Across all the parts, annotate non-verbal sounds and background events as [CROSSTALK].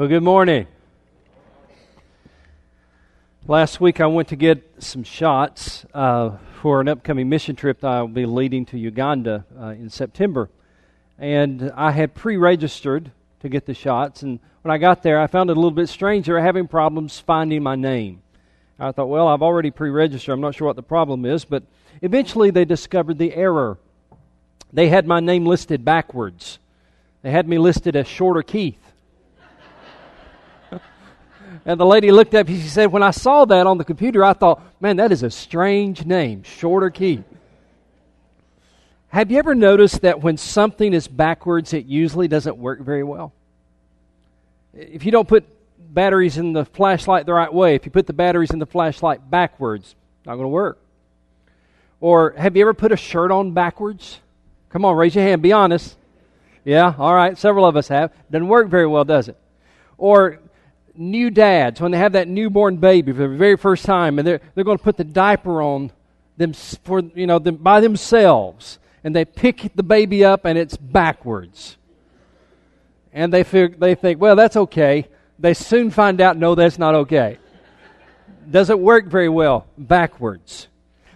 Well, good morning. Last week I went to get some shots uh, for an upcoming mission trip that I'll be leading to Uganda uh, in September. And I had pre registered to get the shots. And when I got there, I found it a little bit strange. They were having problems finding my name. I thought, well, I've already pre registered. I'm not sure what the problem is. But eventually they discovered the error. They had my name listed backwards, they had me listed as Shorter Keith. And the lady looked up, she said, When I saw that on the computer, I thought, man, that is a strange name, Shorter Key. Have you ever noticed that when something is backwards, it usually doesn't work very well? If you don't put batteries in the flashlight the right way, if you put the batteries in the flashlight backwards, not going to work. Or have you ever put a shirt on backwards? Come on, raise your hand, be honest. Yeah, all right, several of us have. Doesn't work very well, does it? Or new dads, when they have that newborn baby for the very first time, and they're, they're going to put the diaper on them for, you know, them, by themselves, and they pick the baby up and it's backwards. And they, fig- they think, well, that's okay. They soon find out, no, that's not okay. Doesn't work very well backwards.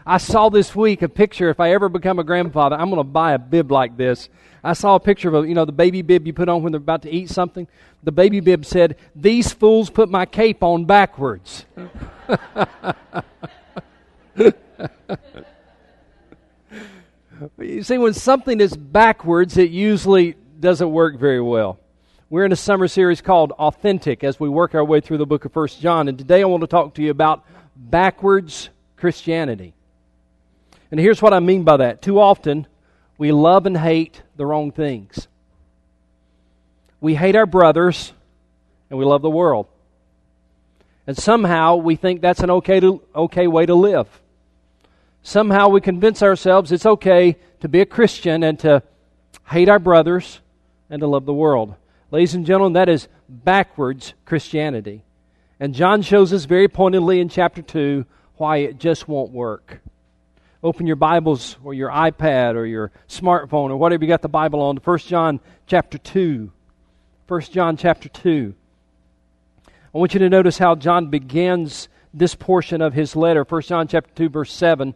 I saw this week a picture. If I ever become a grandfather, I'm going to buy a bib like this. I saw a picture of a, you know, the baby bib you put on when they're about to eat something. The baby bib said, These fools put my cape on backwards. [LAUGHS] you see, when something is backwards, it usually doesn't work very well. We're in a summer series called Authentic as we work our way through the book of First John. And today I want to talk to you about backwards Christianity. And here's what I mean by that. Too often, we love and hate the wrong things. We hate our brothers and we love the world. And somehow we think that's an okay, to, okay way to live. Somehow we convince ourselves it's okay to be a Christian and to hate our brothers and to love the world. Ladies and gentlemen, that is backwards Christianity. And John shows us very pointedly in chapter 2 why it just won't work open your Bibles or your iPad or your smartphone or whatever you got the Bible on, 1 John chapter 2. 1 John chapter 2. I want you to notice how John begins this portion of his letter. 1 John chapter 2 verse 7.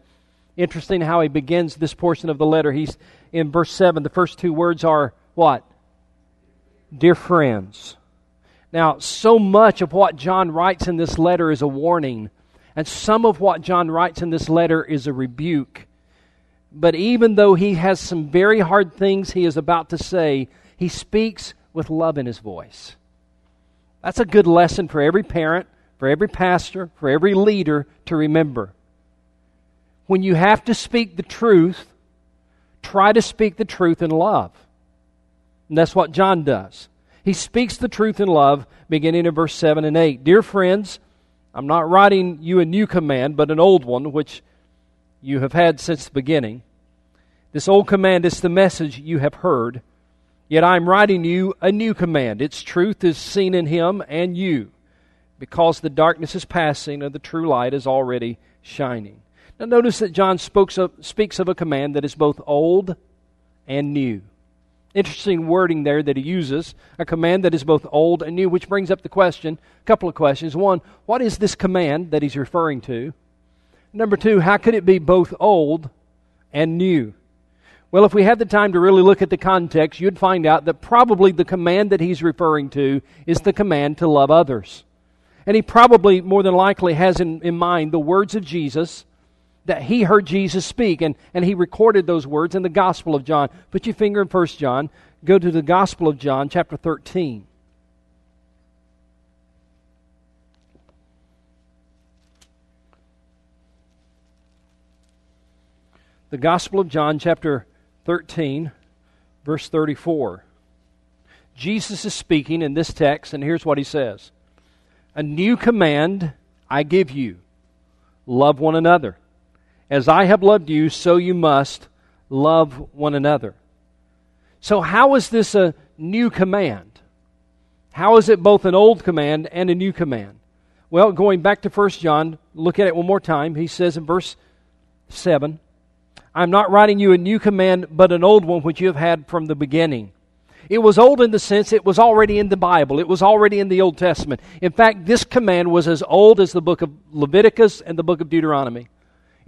Interesting how he begins this portion of the letter. He's in verse 7. The first two words are what? Dear friends. Now, so much of what John writes in this letter is a warning and some of what John writes in this letter is a rebuke. But even though he has some very hard things he is about to say, he speaks with love in his voice. That's a good lesson for every parent, for every pastor, for every leader to remember. When you have to speak the truth, try to speak the truth in love. And that's what John does. He speaks the truth in love, beginning in verse 7 and 8. Dear friends, I'm not writing you a new command, but an old one, which you have had since the beginning. This old command is the message you have heard. Yet I am writing you a new command. Its truth is seen in him and you, because the darkness is passing and the true light is already shining. Now, notice that John of, speaks of a command that is both old and new. Interesting wording there that he uses a command that is both old and new, which brings up the question a couple of questions. One, what is this command that he's referring to? Number two, how could it be both old and new? Well, if we had the time to really look at the context, you'd find out that probably the command that he's referring to is the command to love others. And he probably, more than likely, has in, in mind the words of Jesus that he heard Jesus speak, and, and he recorded those words in the Gospel of John. Put your finger in 1 John. Go to the Gospel of John, chapter 13. The Gospel of John, chapter 13, verse 34. Jesus is speaking in this text, and here's what he says A new command I give you love one another. As I have loved you, so you must love one another. So, how is this a new command? How is it both an old command and a new command? Well, going back to 1 John, look at it one more time. He says in verse 7 I'm not writing you a new command, but an old one which you have had from the beginning. It was old in the sense it was already in the Bible. It was already in the Old Testament. In fact, this command was as old as the book of Leviticus and the book of Deuteronomy.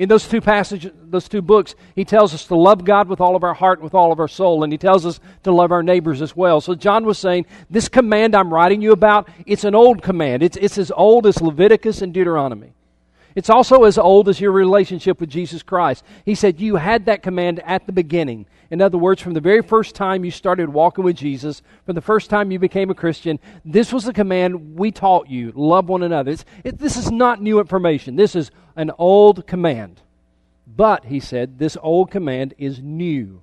In those two passages, those two books, he tells us to love God with all of our heart, with all of our soul, and he tells us to love our neighbors as well. So John was saying, this command I'm writing you about, it's an old command. It's, it's as old as Leviticus and Deuteronomy. It's also as old as your relationship with Jesus Christ. He said you had that command at the beginning. In other words, from the very first time you started walking with Jesus, from the first time you became a Christian, this was the command we taught you love one another. It, this is not new information. This is an old command. But, he said, this old command is new.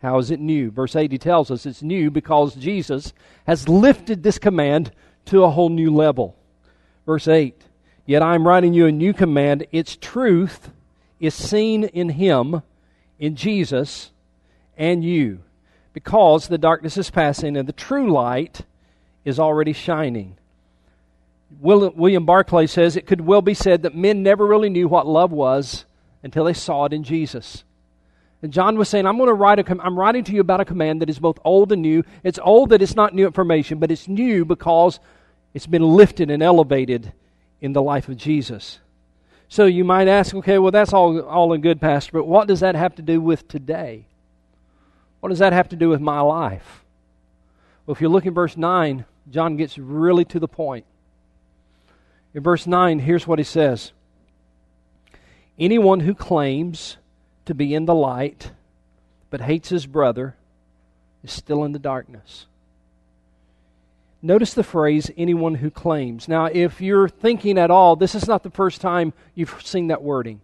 How is it new? Verse 80 tells us it's new because Jesus has lifted this command to a whole new level. Verse 8 Yet I am writing you a new command. Its truth is seen in Him, in Jesus, and you, because the darkness is passing and the true light is already shining. William Barclay says it could well be said that men never really knew what love was until they saw it in Jesus. And John was saying, I'm going to write a, I'm writing to you about a command that is both old and new. It's old that it's not new information, but it's new because it's been lifted and elevated in the life of Jesus. So you might ask, okay, well, that's all, all in good, Pastor, but what does that have to do with today? What does that have to do with my life? Well, if you look in verse 9, John gets really to the point. In verse 9, here's what he says Anyone who claims to be in the light but hates his brother is still in the darkness. Notice the phrase, anyone who claims. Now, if you're thinking at all, this is not the first time you've seen that wording.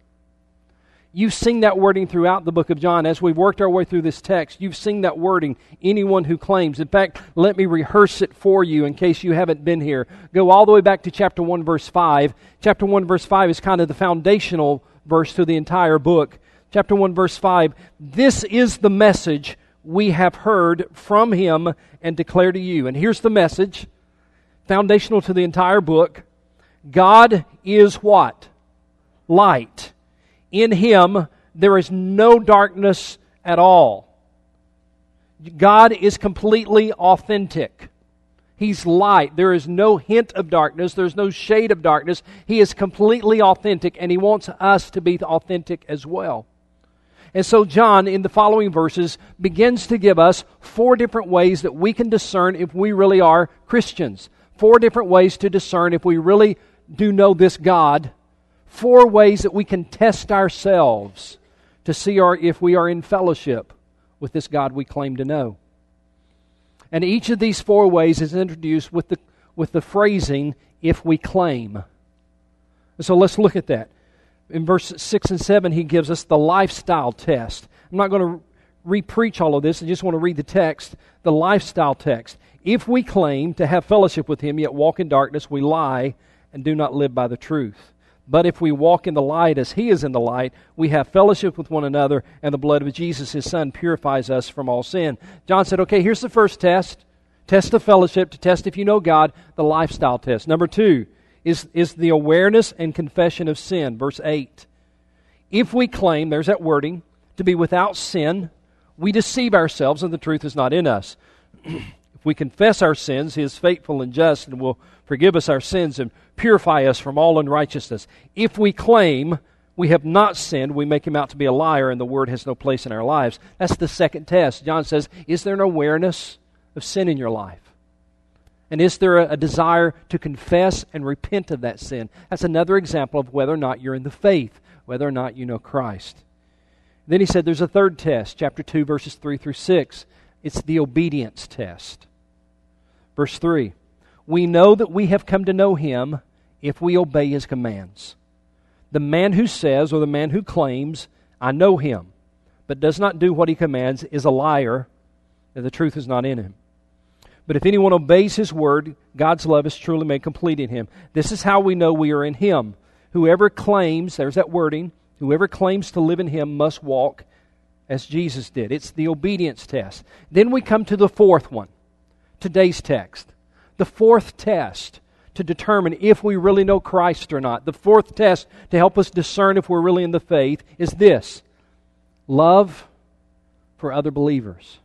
You've seen that wording throughout the book of John. As we've worked our way through this text, you've seen that wording, anyone who claims. In fact, let me rehearse it for you in case you haven't been here. Go all the way back to chapter 1, verse 5. Chapter 1, verse 5 is kind of the foundational verse to the entire book. Chapter 1, verse 5 This is the message we have heard from him and declare to you. And here's the message, foundational to the entire book God is what? Light. In him there is no darkness at all. God is completely authentic. He's light. There is no hint of darkness. There's no shade of darkness. He is completely authentic, and He wants us to be authentic as well. And so, John, in the following verses, begins to give us four different ways that we can discern if we really are Christians. Four different ways to discern if we really do know this God. Four ways that we can test ourselves to see our, if we are in fellowship with this God we claim to know. And each of these four ways is introduced with the, with the phrasing, if we claim. So let's look at that in verse 6 and 7, he gives us the lifestyle test. I'm not going to repreach all of this. I just want to read the text, the lifestyle text. If we claim to have fellowship with him, yet walk in darkness, we lie and do not live by the truth. But if we walk in the light as he is in the light, we have fellowship with one another, and the blood of Jesus, his son, purifies us from all sin. John said, okay, here's the first test test of fellowship to test if you know God, the lifestyle test. Number two, is, is the awareness and confession of sin. Verse 8. If we claim, there's that wording, to be without sin, we deceive ourselves and the truth is not in us. [CLEARS THROAT] if we confess our sins, He is faithful and just and will forgive us our sins and purify us from all unrighteousness. If we claim we have not sinned, we make Him out to be a liar and the Word has no place in our lives. That's the second test. John says, Is there an awareness of sin in your life? And is there a, a, desire to confess and repent of that sin? That's another example of whether or not you're in the faith, whether or not you know Christ. Then he said there's a third test, chapter 2, verses 3 through 6. It's the obedience test. Verse 3 We know that we have come to know him if we obey his commands. The man who says, or the man who claims, I know him, but does not do what he commands, is a liar, and the truth is not in him. But if anyone obeys his word, God's love is truly made complete in him. This is how we know we are in him. Whoever claims, there's that wording, whoever claims to live in him must walk as Jesus did. It's the obedience test. Then we come to the fourth one, today's text. The fourth test to determine if we really know Christ or not. The fourth test to help us discern if we're really in the faith is this love for other believers.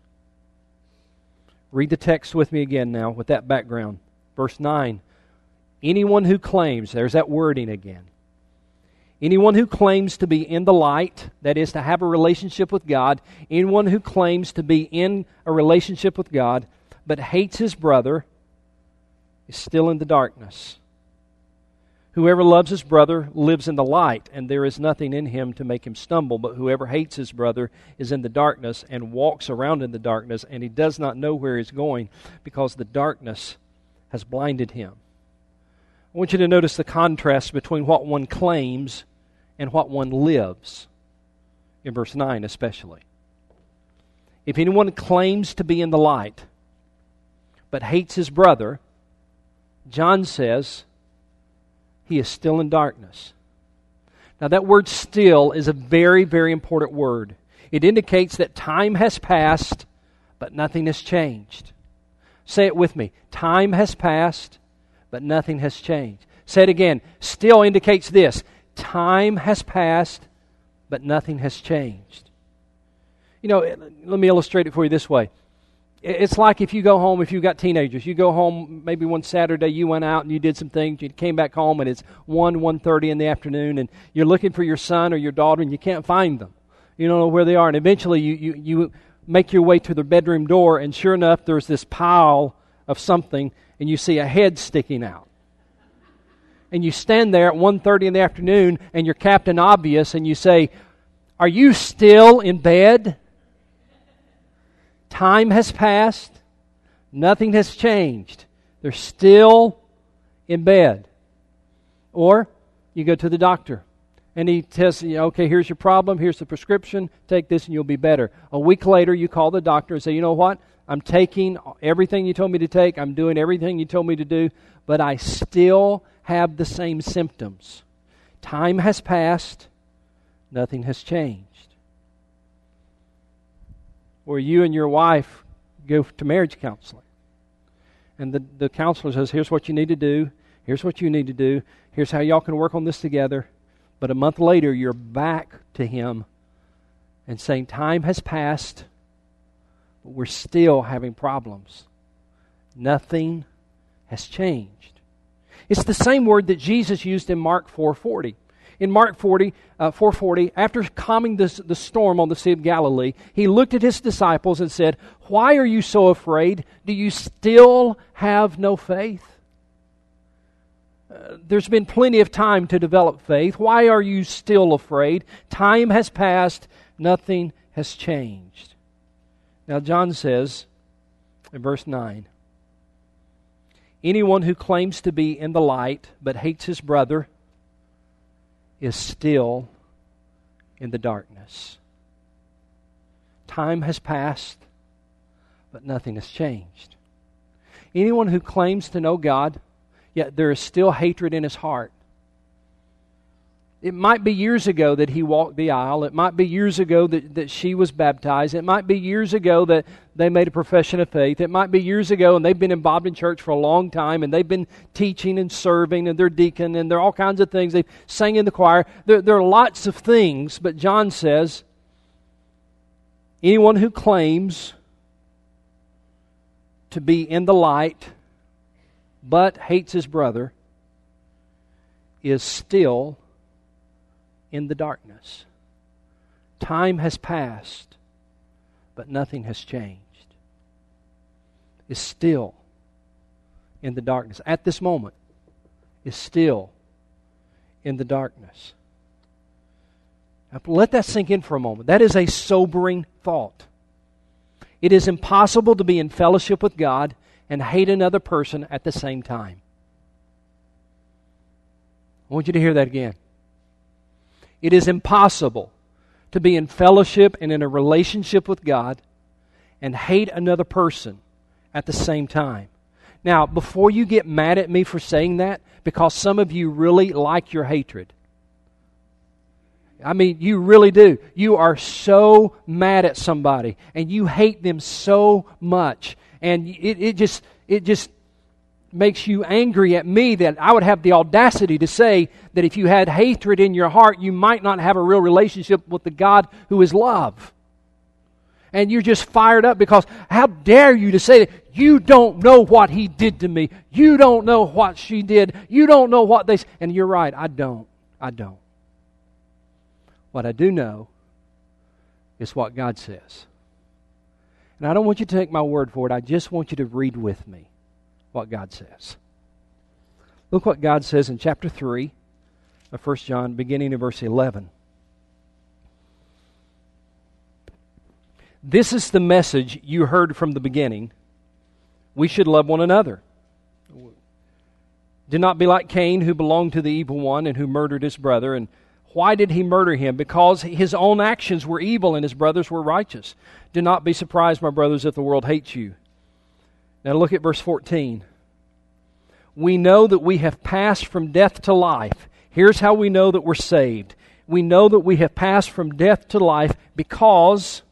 Read the text with me again now with that background. Verse 9. Anyone who claims, there's that wording again. Anyone who claims to be in the light, that is, to have a relationship with God, anyone who claims to be in a relationship with God, but hates his brother, is still in the darkness. Whoever loves his brother lives in the light, and there is nothing in him to make him stumble. But whoever hates his brother is in the darkness and walks around in the darkness, and he does not know where he's going because the darkness has blinded him. I want you to notice the contrast between what one claims and what one lives, in verse 9 especially. If anyone claims to be in the light, but hates his brother, John says, he is still in darkness. Now, that word still is a very, very important word. It indicates that time has passed, but nothing has changed. Say it with me. Time has passed, but nothing has changed. Say it again. Still indicates this time has passed, but nothing has changed. You know, let me illustrate it for you this way. It's like if you go home, if you've got teenagers, you go home maybe one Saturday, you went out and you did some things, you came back home and it's 1, 1.30 in the afternoon and you're looking for your son or your daughter and you can't find them. You don't know where they are. And eventually you, you, you make your way to their bedroom door and sure enough there's this pile of something and you see a head sticking out. And you stand there at 1.30 in the afternoon and you're Captain Obvious and you say, are you still in bed? Time has passed, nothing has changed. They're still in bed. Or you go to the doctor and he tells you, okay, here's your problem, here's the prescription, take this and you'll be better. A week later, you call the doctor and say, you know what? I'm taking everything you told me to take, I'm doing everything you told me to do, but I still have the same symptoms. Time has passed, nothing has changed where you and your wife go to marriage counseling. And the, the counselor says, Here's what you need to do. Here's what you need to do. Here's how y'all can work on this together. But a month later, you're back to him and saying, Time has passed, but we're still having problems. Nothing has changed. It's the same word that Jesus used in Mark 4:40 in Mark 40, uh, 440, after calming this, the storm on the Sea of Galilee, he looked at his disciples and said, Why are you so afraid? Do you still have no faith? Uh, there's been plenty of time to develop faith. Why are you still afraid? Time has passed, nothing has changed. Now, John says in verse 9 Anyone who claims to be in the light but hates his brother is still in the darkness. Time has passed, but nothing has changed. Anyone who claims to know God, yet there is still hatred in his heart, it might be years ago that he walked the aisle. It might be years ago that, that she was baptized. It might be years ago that they made a profession of faith. It might be years ago and they've been involved in church for a long time and they've been teaching and serving and they're deacon and they're all kinds of things. They sang in the choir. There, there are lots of things, but John says anyone who claims to be in the light but hates his brother is still in the darkness. Time has passed, but nothing has changed. Is still in the darkness. At this moment, is still in the darkness. Now, let that sink in for a moment. That is a sobering thought. It is impossible to be in fellowship with God and hate another person at the same time. I want you to hear that again. It is impossible to be in fellowship and in a relationship with God and hate another person at the same time. Now, before you get mad at me for saying that, because some of you really like your hatred. I mean, you really do. You are so mad at somebody and you hate them so much. And it, it just, it just makes you angry at me that I would have the audacity to say that if you had hatred in your heart, you might not have a real relationship with the God who is love. And you're just fired up because how dare you to say that You don't know what he did to me. You don't know what she did. You don't know what they. And you're right, I don't. I don't. What I do know is what God says. And I don't want you to take my word for it. I just want you to read with me what God says. Look what God says in chapter 3 of 1 John, beginning in verse 11. This is the message you heard from the beginning. We should love one another. Do not be like Cain, who belonged to the evil one and who murdered his brother. And why did he murder him? Because his own actions were evil and his brothers were righteous. Do not be surprised, my brothers, if the world hates you. Now look at verse 14. We know that we have passed from death to life. Here's how we know that we're saved. We know that we have passed from death to life because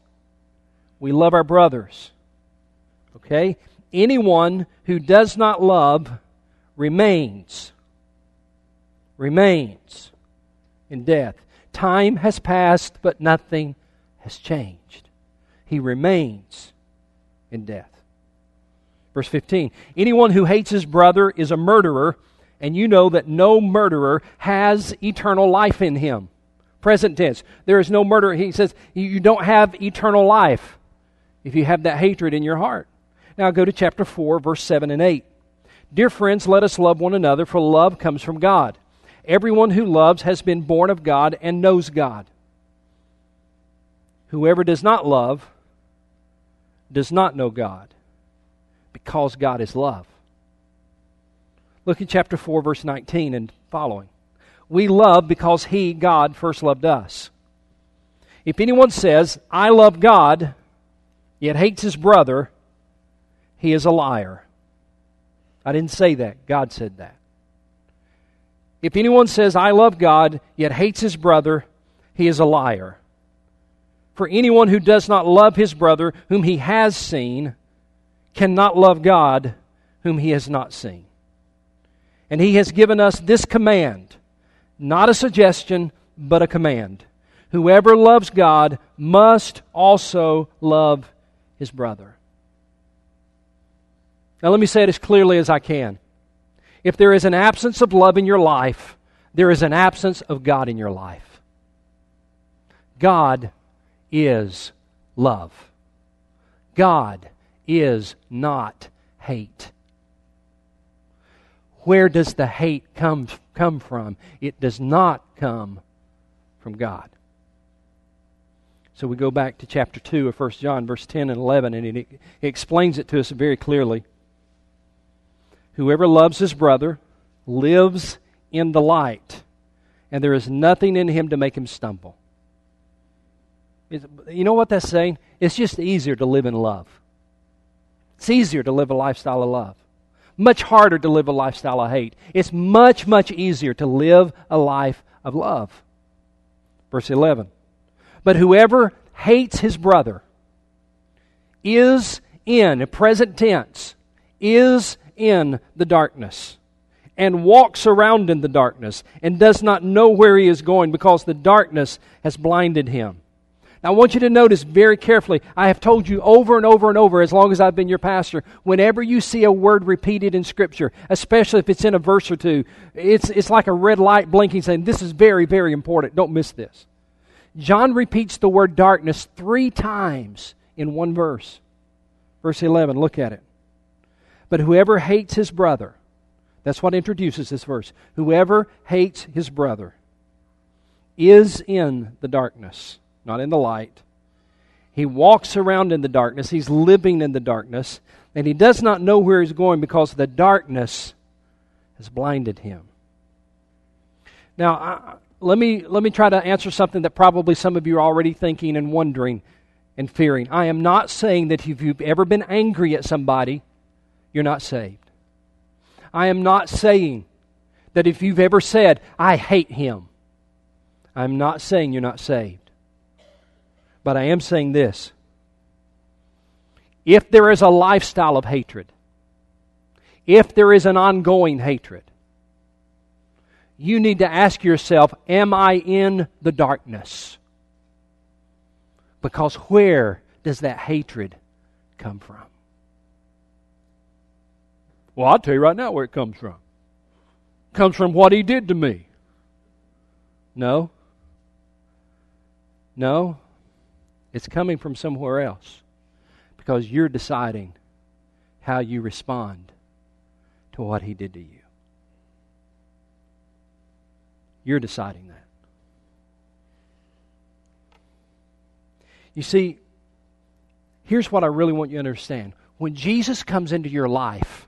we love our brothers. Okay? Anyone who does not love remains. Remains in death. Time has passed, but nothing has changed. He remains in death. Verse 15 Anyone who hates his brother is a murderer, and you know that no murderer has eternal life in him. Present tense. There is no murder. He says you don't have eternal life if you have that hatred in your heart. Now go to chapter 4, verse 7 and 8. Dear friends, let us love one another, for love comes from God. Everyone who loves has been born of God and knows God. Whoever does not love does not know God, because God is love. Look at chapter 4, verse 19 and following. We love because He, God, first loved us. If anyone says, I love God, yet hates his brother, he is a liar. I didn't say that. God said that. If anyone says, I love God, yet hates his brother, he is a liar. For anyone who does not love his brother, whom he has seen, cannot love God, whom he has not seen. And he has given us this command, not a suggestion, but a command. Whoever loves God must also love his brother. Now, let me say it as clearly as I can. If there is an absence of love in your life, there is an absence of God in your life. God is love. God is not hate. Where does the hate come, come from? It does not come from God. So we go back to chapter 2 of 1 John, verse 10 and 11, and it, it explains it to us very clearly. Whoever loves his brother lives in the light, and there is nothing in him to make him stumble. You know what that's saying? It's just easier to live in love. It's easier to live a lifestyle of love. Much harder to live a lifestyle of hate. It's much, much easier to live a life of love. Verse 11. But whoever hates his brother is in, present tense, is in the darkness and walks around in the darkness and does not know where he is going because the darkness has blinded him. Now, I want you to notice very carefully. I have told you over and over and over, as long as I've been your pastor, whenever you see a word repeated in Scripture, especially if it's in a verse or two, it's, it's like a red light blinking saying, This is very, very important. Don't miss this. John repeats the word darkness three times in one verse. Verse 11, look at it. But whoever hates his brother, that's what introduces this verse. Whoever hates his brother is in the darkness, not in the light. He walks around in the darkness, he's living in the darkness, and he does not know where he's going because the darkness has blinded him. Now, I, let me, let me try to answer something that probably some of you are already thinking and wondering and fearing. I am not saying that if you've ever been angry at somebody, you're not saved. I am not saying that if you've ever said, I hate him, I'm not saying you're not saved. But I am saying this. If there is a lifestyle of hatred, if there is an ongoing hatred, you need to ask yourself, Am I in the darkness? Because where does that hatred come from? Well, I'll tell you right now where it comes from. It comes from what he did to me. No. No. It's coming from somewhere else because you're deciding how you respond to what he did to you. You're deciding that. You see, here's what I really want you to understand. When Jesus comes into your life,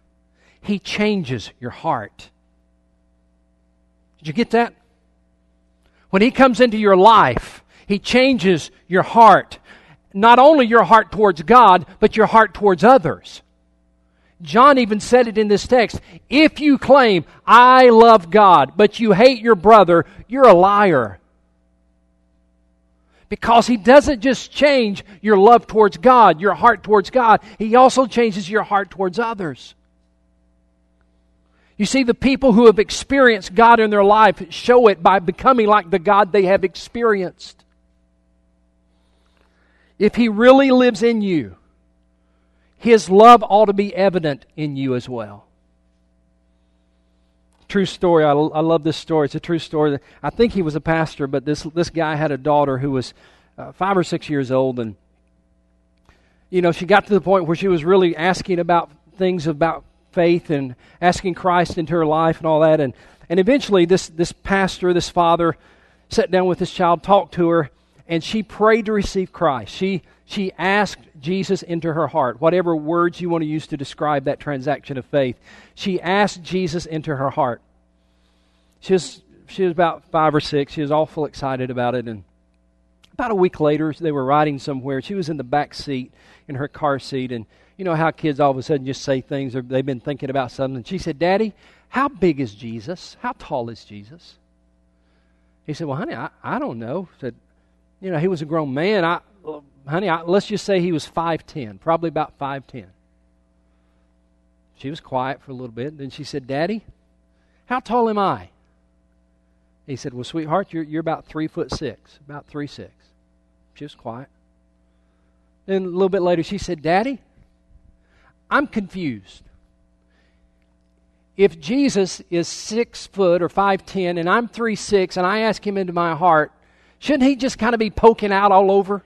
he changes your heart. Did you get that? When he comes into your life, he changes your heart. Not only your heart towards God, but your heart towards others. John even said it in this text. If you claim, I love God, but you hate your brother, you're a liar. Because he doesn't just change your love towards God, your heart towards God, he also changes your heart towards others. You see, the people who have experienced God in their life show it by becoming like the God they have experienced. If He really lives in you, His love ought to be evident in you as well. True story. I, I love this story. It's a true story. I think he was a pastor, but this, this guy had a daughter who was uh, five or six years old, and you know, she got to the point where she was really asking about things about faith and asking Christ into her life and all that. And, and eventually, this, this pastor, this father, sat down with this child, talked to her, and she prayed to receive Christ. She, she asked Jesus into her heart, whatever words you want to use to describe that transaction of faith. She asked Jesus into her heart. She was, she was about five or six. She was awful excited about it. And about a week later, they were riding somewhere. She was in the back seat in her car seat, and you know how kids all of a sudden just say things or they've been thinking about something. And she said, Daddy, how big is Jesus? How tall is Jesus? He said, Well, honey, I, I don't know. said, You know, he was a grown man. I, honey, I, let's just say he was 5'10, probably about 5'10. She was quiet for a little bit. Then she said, Daddy, how tall am I? He said, Well, sweetheart, you're, you're about three foot six, about three six. She was quiet. Then a little bit later, she said, Daddy, I'm confused. If Jesus is six foot or five ten and I'm three six and I ask him into my heart, shouldn't he just kind of be poking out all over?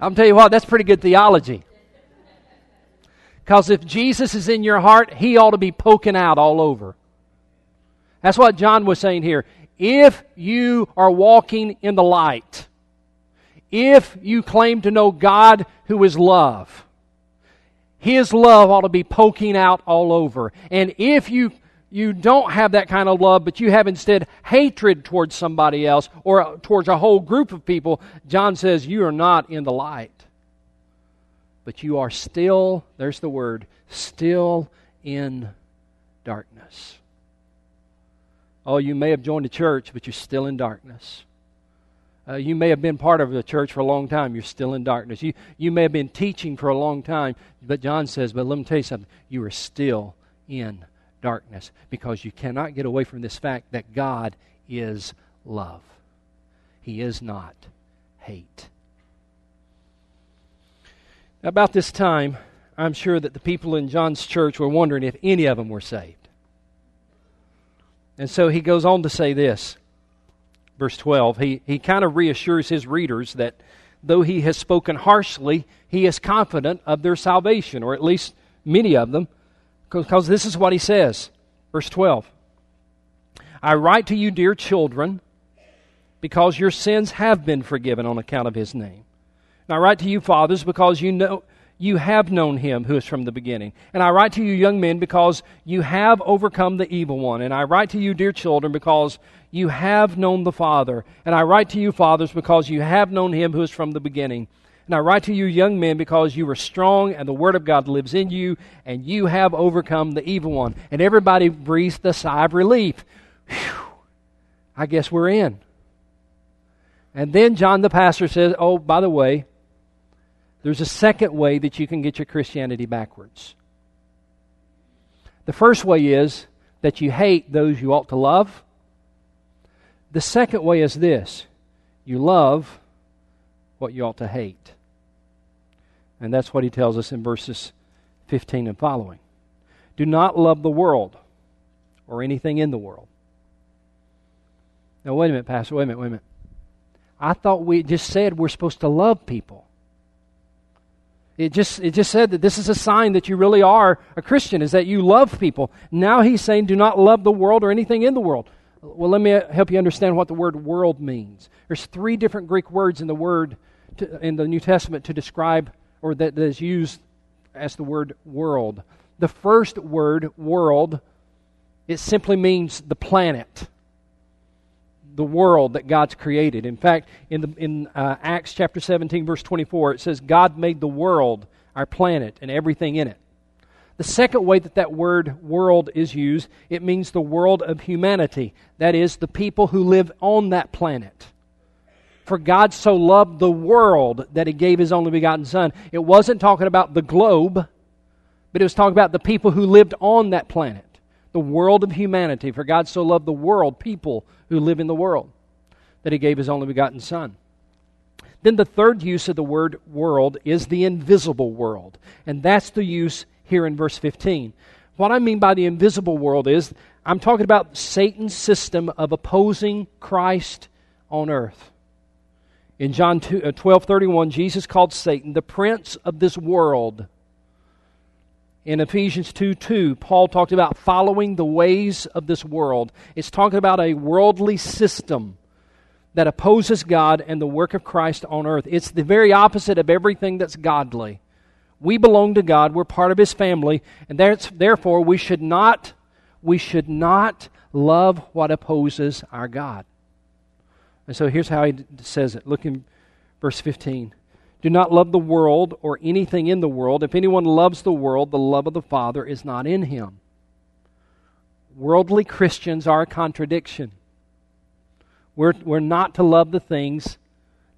I'm tell you what, that's pretty good theology. Because if Jesus is in your heart, he ought to be poking out all over. That's what John was saying here. If you are walking in the light, if you claim to know God who is love, His love ought to be poking out all over. And if you you don't have that kind of love, but you have instead hatred towards somebody else or towards a whole group of people, John says you are not in the light. But you are still, there's the word, still in darkness. Oh, you may have joined a church, but you're still in darkness. Uh, you may have been part of the church for a long time. You're still in darkness. You, you may have been teaching for a long time. But John says, but let me tell you something. You are still in darkness because you cannot get away from this fact that God is love. He is not hate. About this time, I'm sure that the people in John's church were wondering if any of them were saved. And so he goes on to say this, verse 12. He, he kind of reassures his readers that though he has spoken harshly, he is confident of their salvation, or at least many of them, because this is what he says. Verse 12 I write to you, dear children, because your sins have been forgiven on account of his name. And I write to you, fathers, because you know you have known him who is from the beginning. And I write to you, young men, because you have overcome the evil one. And I write to you, dear children, because you have known the Father. And I write to you, fathers, because you have known him who is from the beginning. And I write to you, young men, because you are strong and the Word of God lives in you, and you have overcome the evil one. And everybody breathes the sigh of relief. Whew, I guess we're in. And then John the pastor says, Oh, by the way, there's a second way that you can get your Christianity backwards. The first way is that you hate those you ought to love. The second way is this you love what you ought to hate. And that's what he tells us in verses 15 and following. Do not love the world or anything in the world. Now, wait a minute, Pastor. Wait a minute, wait a minute. I thought we just said we're supposed to love people. It just, it just said that this is a sign that you really are a Christian, is that you love people. Now he's saying, do not love the world or anything in the world. Well, let me help you understand what the word world means. There's three different Greek words in the word to, in the New Testament to describe, or that, is used as the word world. The first word, world, it simply means the planet the world that God's created. In fact, in, the, in uh, Acts chapter 17, verse 24, it says, God made the world, our planet, and everything in it. The second way that that word world is used, it means the world of humanity. That is, the people who live on that planet. For God so loved the world that he gave his only begotten Son. It wasn't talking about the globe, but it was talking about the people who lived on that planet the world of humanity. For God so loved the world, people who live in the world, that he gave his only begotten Son. Then the third use of the word world is the invisible world. And that's the use here in verse 15. What I mean by the invisible world is I'm talking about Satan's system of opposing Christ on earth. In John 2, uh, 12 31, Jesus called Satan the prince of this world in Ephesians 2 2, Paul talked about following the ways of this world. It's talking about a worldly system that opposes God and the work of Christ on earth. It's the very opposite of everything that's godly. We belong to God, we're part of His family, and therefore we should not, we should not love what opposes our God. And so here's how he says it. Look in verse 15. Do not love the world or anything in the world. If anyone loves the world, the love of the Father is not in him. Worldly Christians are a contradiction. We're, we're not to love the things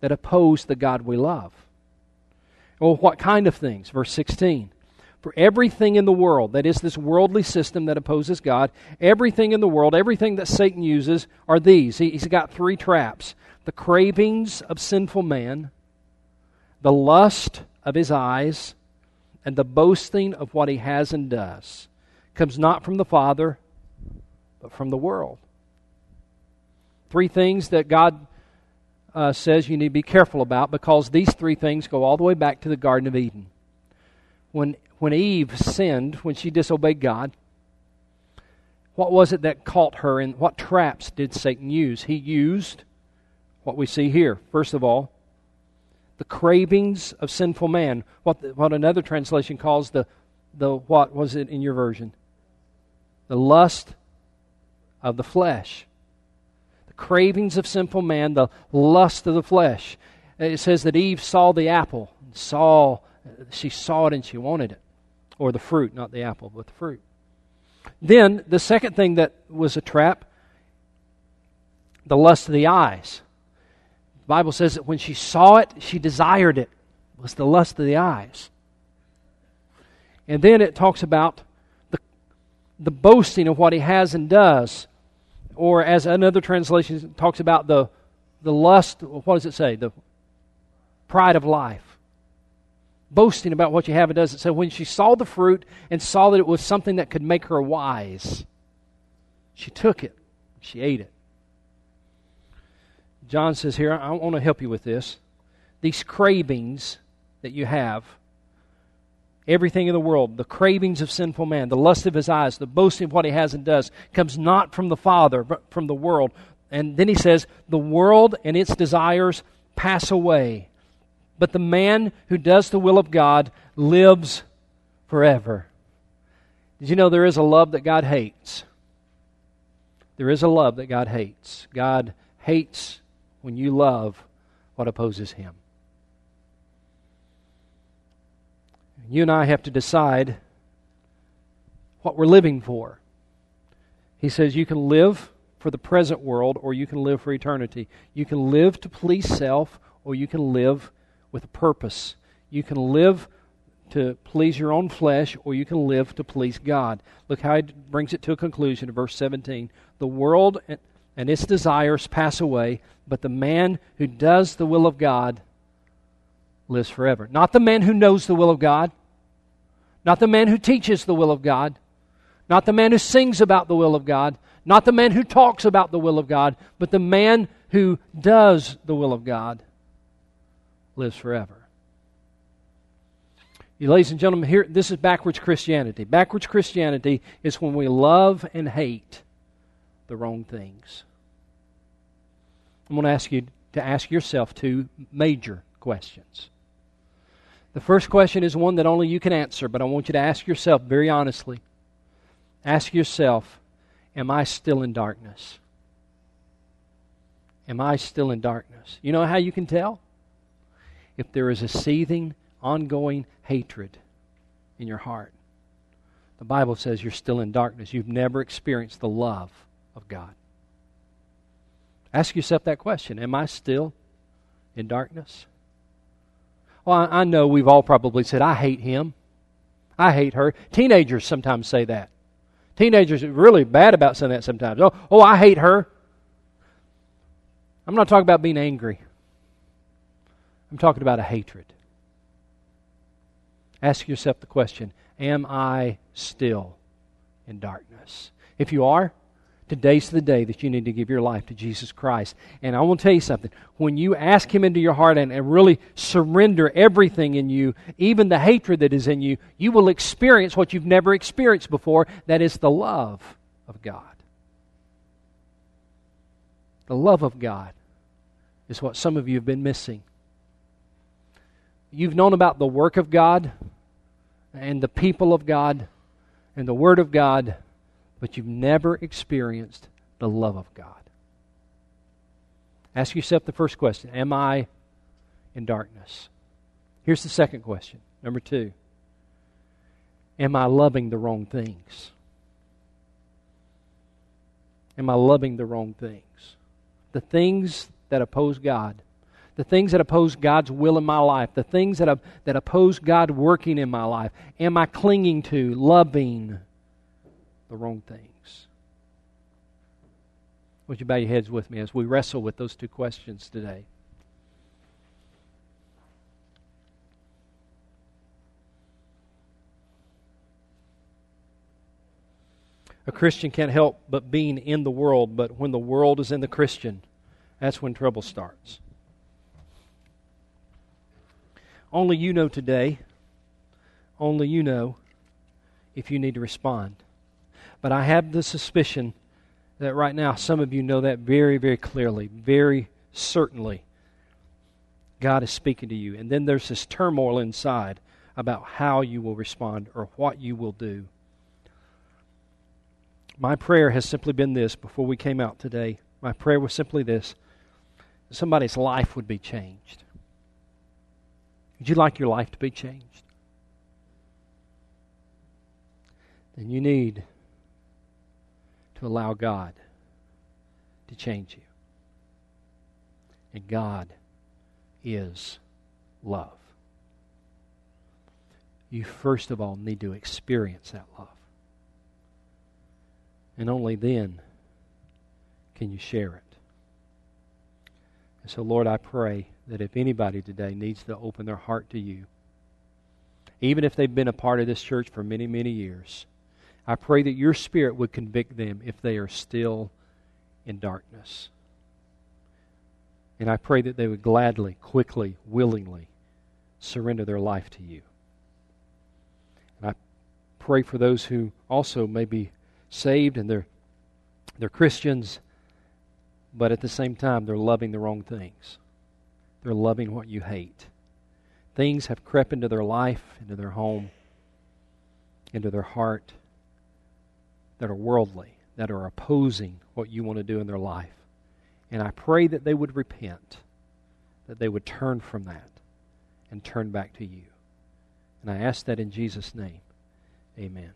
that oppose the God we love. Well, what kind of things? Verse 16. For everything in the world, that is this worldly system that opposes God, everything in the world, everything that Satan uses are these. He, he's got three traps the cravings of sinful man, the lust of his eyes, and the boasting of what he has and does comes not from the Father, but from the world. Three things that God uh, says you need to be careful about because these three things go all the way back to the Garden of Eden. When, when Eve sinned, when she disobeyed God, what was it that caught her and what traps did Satan use? He used what we see here. First of all, the cravings of sinful man. What, the, what another translation calls the, the, what was it in your version? The lust of the flesh. The cravings of sinful man, the lust of the flesh. It says that Eve saw the apple, saw, she saw it and she wanted it. Or the fruit, not the apple, but the fruit. Then, the second thing that was a trap, the lust of the eyes. The Bible says that when she saw it, she desired it. It was the lust of the eyes. And then it talks about the, the boasting of what he has and does. Or as another translation talks about the, the lust, what does it say? The pride of life. Boasting about what you have and does. It said when she saw the fruit and saw that it was something that could make her wise, she took it. She ate it. John says here, I want to help you with this. These cravings that you have, everything in the world, the cravings of sinful man, the lust of his eyes, the boasting of what he has and does, comes not from the Father, but from the world. And then he says, the world and its desires pass away. But the man who does the will of God lives forever. Did you know there is a love that God hates? There is a love that God hates. God hates when you love what opposes Him. You and I have to decide what we're living for. He says you can live for the present world or you can live for eternity. You can live to please self or you can live with a purpose. You can live to please your own flesh or you can live to please God. Look how he brings it to a conclusion in verse 17. The world and its desires pass away, but the man who does the will of God lives forever. Not the man who knows the will of God, not the man who teaches the will of God, not the man who sings about the will of God, not the man who talks about the will of God, but the man who does the will of God lives forever. Ladies and gentlemen, here this is backwards Christianity. Backwards Christianity is when we love and hate the wrong things. I'm going to ask you to ask yourself two major questions. The first question is one that only you can answer, but I want you to ask yourself very honestly. Ask yourself, am I still in darkness? Am I still in darkness? You know how you can tell? If there is a seething, ongoing hatred in your heart. The Bible says you're still in darkness. You've never experienced the love of God. Ask yourself that question Am I still in darkness? Well, I, know we've all probably said, I hate him. I hate her. Teenagers sometimes say that. Teenagers are really bad about saying that sometimes. Oh, oh, I hate her. I'm not talking about being angry. I'm talking about a hatred. Ask yourself the question Am I still in darkness? If you are, Today's the day that you need to give your life to Jesus Christ. And I want to tell you something. When you ask Him into your heart and, and really surrender everything in you, even the hatred that is in you, you will experience what you've never experienced before that is the love of God. The love of God is what some of you have been missing. You've known about the work of God and the people of God and the Word of God but you've never experienced the love of God. Ask yourself the first question Am I in darkness? Here's the second question. Number two Am I loving the wrong things? Am I loving the wrong things? The things that oppose God, the things that oppose God's will in my life, the things that, that oppose God working in my life. Am I clinging to, loving, the wrong things? Would you bow your heads with me as we wrestle with those two questions today? A Christian can't help but being in the world, but when the world is in the Christian, that's when trouble starts. Only you know today, only you know if you need to respond. But I have the suspicion that right now some of you know that very, very clearly, very certainly. God is speaking to you. And then there's this turmoil inside about how you will respond or what you will do. My prayer has simply been this before we came out today. My prayer was simply this somebody's life would be changed. Would you like your life to be changed? Then you need to allow God to change you. And God is love. You first of all need to experience that love. And only then can you share it. And so, Lord, I pray that if anybody today needs to open their heart to you, even if they've been a part of this church for many, many years, I pray that your Spirit would convict them if they are still in darkness. And I pray that they would gladly, quickly, willingly surrender their life to you. And I pray for those who also may be saved and they're, they're Christians, but at the same time they're loving the wrong things. They're loving what you hate. Things have crept into their life, into their home, into their heart that are worldly, that are opposing what you want to do in their life. And I pray that they would repent, that they would turn from that and turn back to you. And I ask that in Jesus' name. Amen.